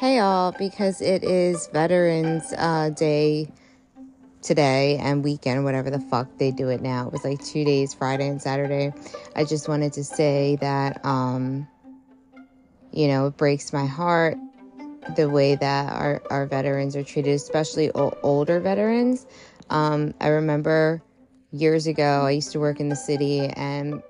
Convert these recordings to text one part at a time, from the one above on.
Hey, all, because it is Veterans uh, Day today and weekend, whatever the fuck they do it now. It was like two days, Friday and Saturday. I just wanted to say that, um, you know, it breaks my heart the way that our, our veterans are treated, especially o- older veterans. Um, I remember years ago, I used to work in the city and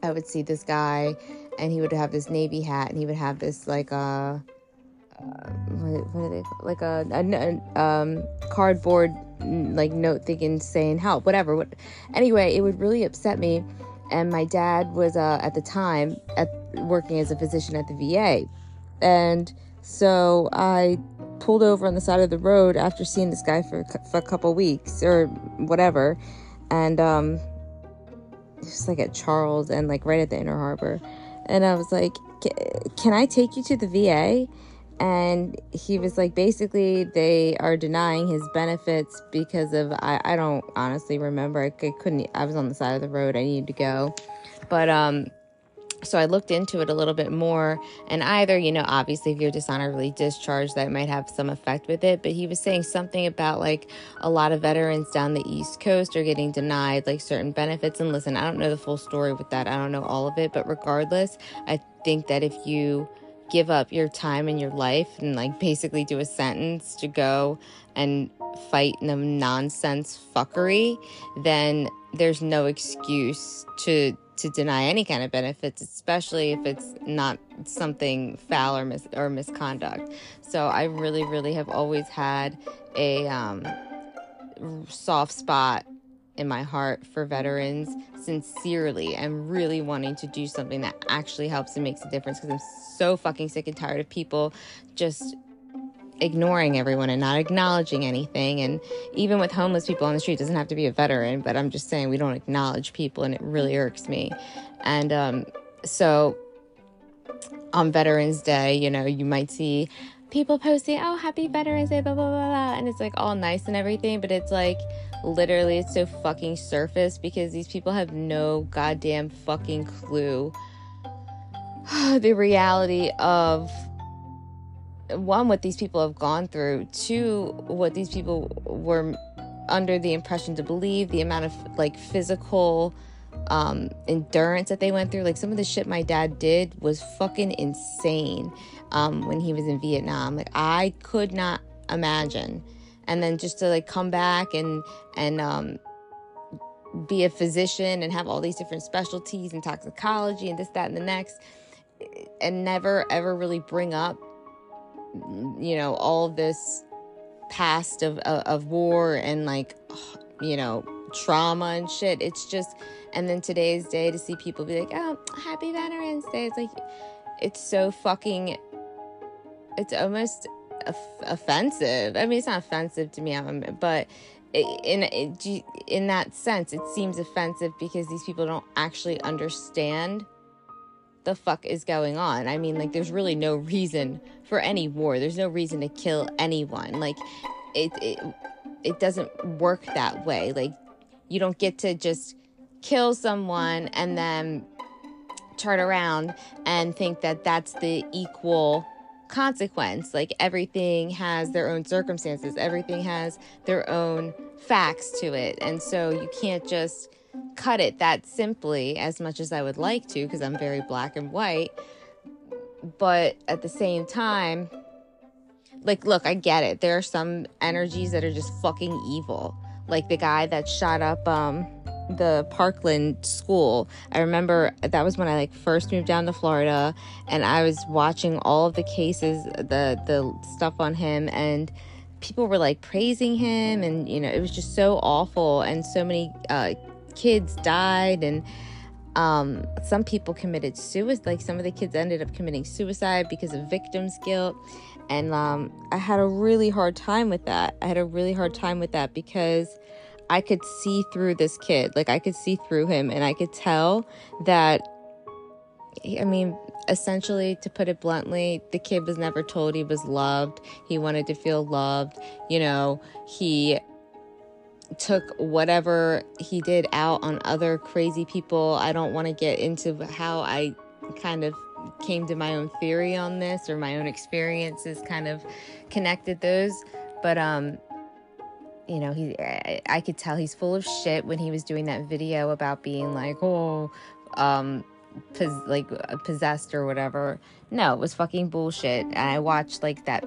I would see this guy and he would have this navy hat and he would have this like uh, what are they like a, a, a um, cardboard like note thinking saying help whatever what anyway it would really upset me and my dad was uh, at the time at working as a physician at the VA and so I pulled over on the side of the road after seeing this guy for, for a couple weeks or whatever and um just like at Charles and like right at the Inner Harbor and I was like can I take you to the VA and he was like basically they are denying his benefits because of I, I don't honestly remember. I, I couldn't I was on the side of the road. I needed to go. But um so I looked into it a little bit more, and either, you know, obviously, if you're dishonorably discharged, that might have some effect with it. But he was saying something about like a lot of veterans down the East Coast are getting denied like certain benefits. And listen, I don't know the full story with that, I don't know all of it, but regardless, I think that if you give up your time and your life and like basically do a sentence to go and fight the nonsense fuckery, then there's no excuse to to deny any kind of benefits, especially if it's not something foul or mis- or misconduct. So I really, really have always had a um, soft spot in my heart for veterans sincerely and really wanting to do something that actually helps and makes a difference because I'm so fucking sick and tired of people just ignoring everyone and not acknowledging anything. And even with homeless people on the street, doesn't have to be a veteran, but I'm just saying we don't acknowledge people, and it really irks me. And um, so on Veterans Day, you know, you might see people posting, "Oh, Happy Veterans Day," blah blah blah, blah. and it's like all nice and everything, but it's like literally it's so fucking surface because these people have no goddamn fucking clue the reality of one what these people have gone through two what these people were under the impression to believe the amount of like physical um endurance that they went through like some of the shit my dad did was fucking insane um when he was in Vietnam. Like I could not imagine. And then just to like come back and and um be a physician and have all these different specialties and toxicology and this that and the next and never ever really bring up you know all this past of, of, of war and like you know trauma and shit it's just and then today's day to see people be like oh happy veterans day it's like it's so fucking it's almost offensive i mean it's not offensive to me but in in that sense it seems offensive because these people don't actually understand the fuck is going on? I mean, like, there's really no reason for any war. There's no reason to kill anyone. Like, it, it, it doesn't work that way. Like, you don't get to just kill someone and then turn around and think that that's the equal consequence. Like, everything has their own circumstances, everything has their own facts to it. And so you can't just cut it that simply as much as I would like to because I'm very black and white. But at the same time, like, look, I get it. There are some energies that are just fucking evil. Like the guy that shot up um, the Parkland school. I remember that was when I like first moved down to Florida and I was watching all of the cases, the the stuff on him and people were like praising him and you know it was just so awful and so many uh, kids died and um, some people committed suicide like some of the kids ended up committing suicide because of victims guilt. And um, i had a really hard time with that. I had a really hard time with that because i could see through this kid. Like i could see through him and i could tell that i mean essentially to put it bluntly the kid was never told he was loved. He wanted to feel loved. You know he took whatever he did out on other crazy people. I don't want to get into how I kind of came to my own theory on this or my own experiences kind of connected those. But um, you know, he I, I could tell he's full of shit when he was doing that video about being like, oh, um, pos- like uh, possessed or whatever. No, it was fucking bullshit. And I watched like that.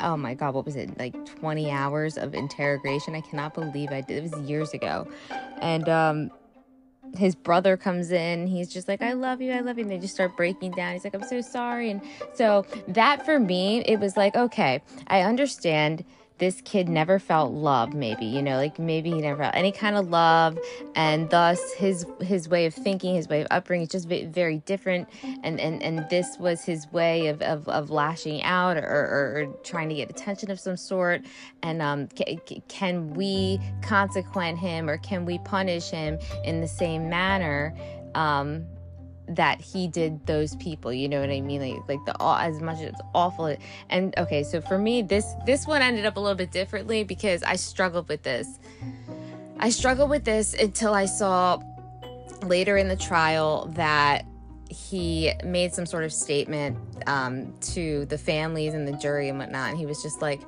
Oh my god, what was it? Like 20 hours of interrogation. I cannot believe I did. It was years ago, and um, his brother comes in. He's just like, I love you, I love you. And they just start breaking down. He's like, I'm so sorry. And so that for me, it was like, okay, I understand this kid never felt love maybe you know like maybe he never felt any kind of love and thus his his way of thinking his way of upbringing is just very different and and and this was his way of of, of lashing out or, or, or trying to get attention of some sort and um can we consequent him or can we punish him in the same manner um that he did those people you know what i mean like like the as much as awful and okay so for me this this one ended up a little bit differently because i struggled with this i struggled with this until i saw later in the trial that he made some sort of statement um, to the families and the jury and whatnot. And he was just like,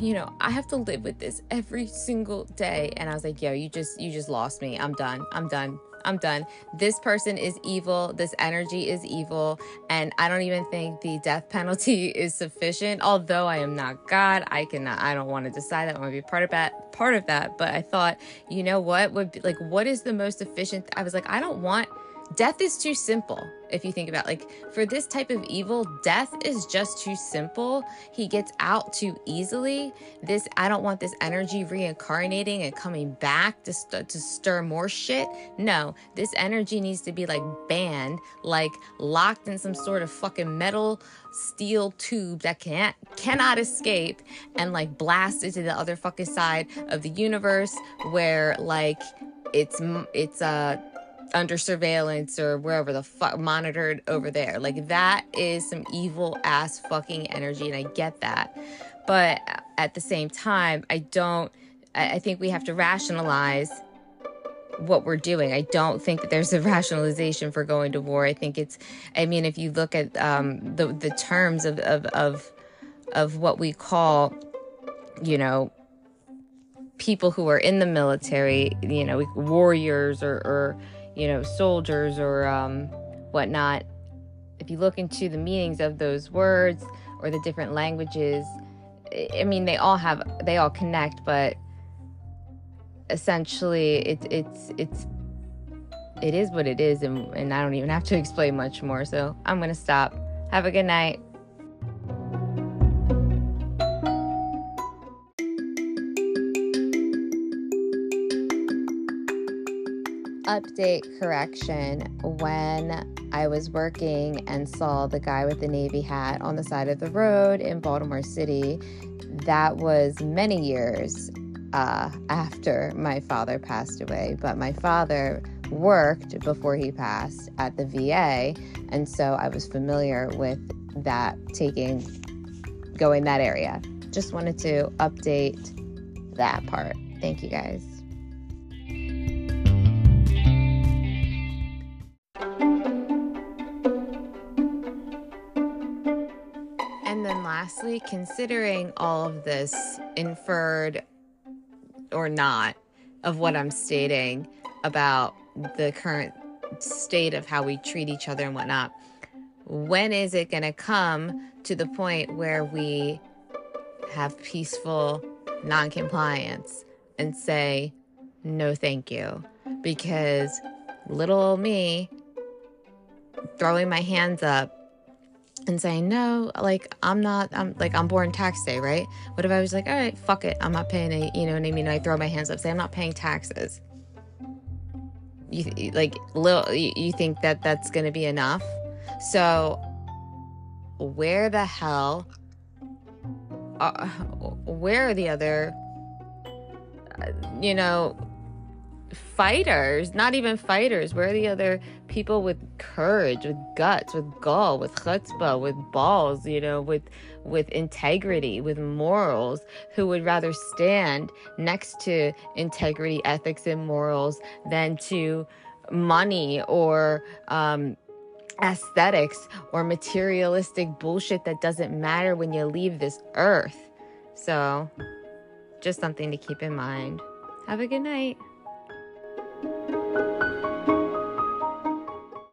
you know, I have to live with this every single day. And I was like, yo, you just, you just lost me. I'm done. I'm done. I'm done. This person is evil. This energy is evil. And I don't even think the death penalty is sufficient. Although I am not God, I cannot, I don't want to decide that. I want to be part of that, part of that. But I thought, you know what would be like, what is the most efficient? I was like, I don't want death is too simple if you think about like for this type of evil death is just too simple. He gets out too easily. This i don't want this energy reincarnating and coming back to, st- to stir more shit. No this energy needs to be like banned like locked in some sort of fucking metal steel tube that can't cannot escape and like blasted to the other fucking side of the universe where like it's it's uh under surveillance or wherever the fuck monitored over there. Like that is some evil ass fucking energy, and I get that. But at the same time, I don't. I think we have to rationalize what we're doing. I don't think that there's a rationalization for going to war. I think it's. I mean, if you look at um, the the terms of of of of what we call, you know, people who are in the military, you know, warriors or, or you know, soldiers or um, whatnot, if you look into the meanings of those words or the different languages, I mean, they all have, they all connect, but essentially, it's it's it's it is what it is, and, and I don't even have to explain much more. So I'm gonna stop. Have a good night. Update correction when I was working and saw the guy with the Navy hat on the side of the road in Baltimore City. That was many years uh, after my father passed away, but my father worked before he passed at the VA, and so I was familiar with that taking going that area. Just wanted to update that part. Thank you guys. Lastly, considering all of this inferred or not of what I'm stating about the current state of how we treat each other and whatnot, when is it going to come to the point where we have peaceful non-compliance and say no thank you because little me throwing my hands up and saying no like i'm not i'm like i'm born tax day right? What if i was like all right fuck it. I'm not paying it you know what i mean? I throw my hands up say i'm not paying taxes. You like little you think that that's gonna be enough? So where the hell are, where are the other uh, you know fighters, not even fighters. Where are the other people with courage, with guts, with gall, with chutzpah, with balls, you know, with with integrity, with morals, who would rather stand next to integrity, ethics, and morals than to money or um, aesthetics or materialistic bullshit that doesn't matter when you leave this earth. So, just something to keep in mind. Have a good night.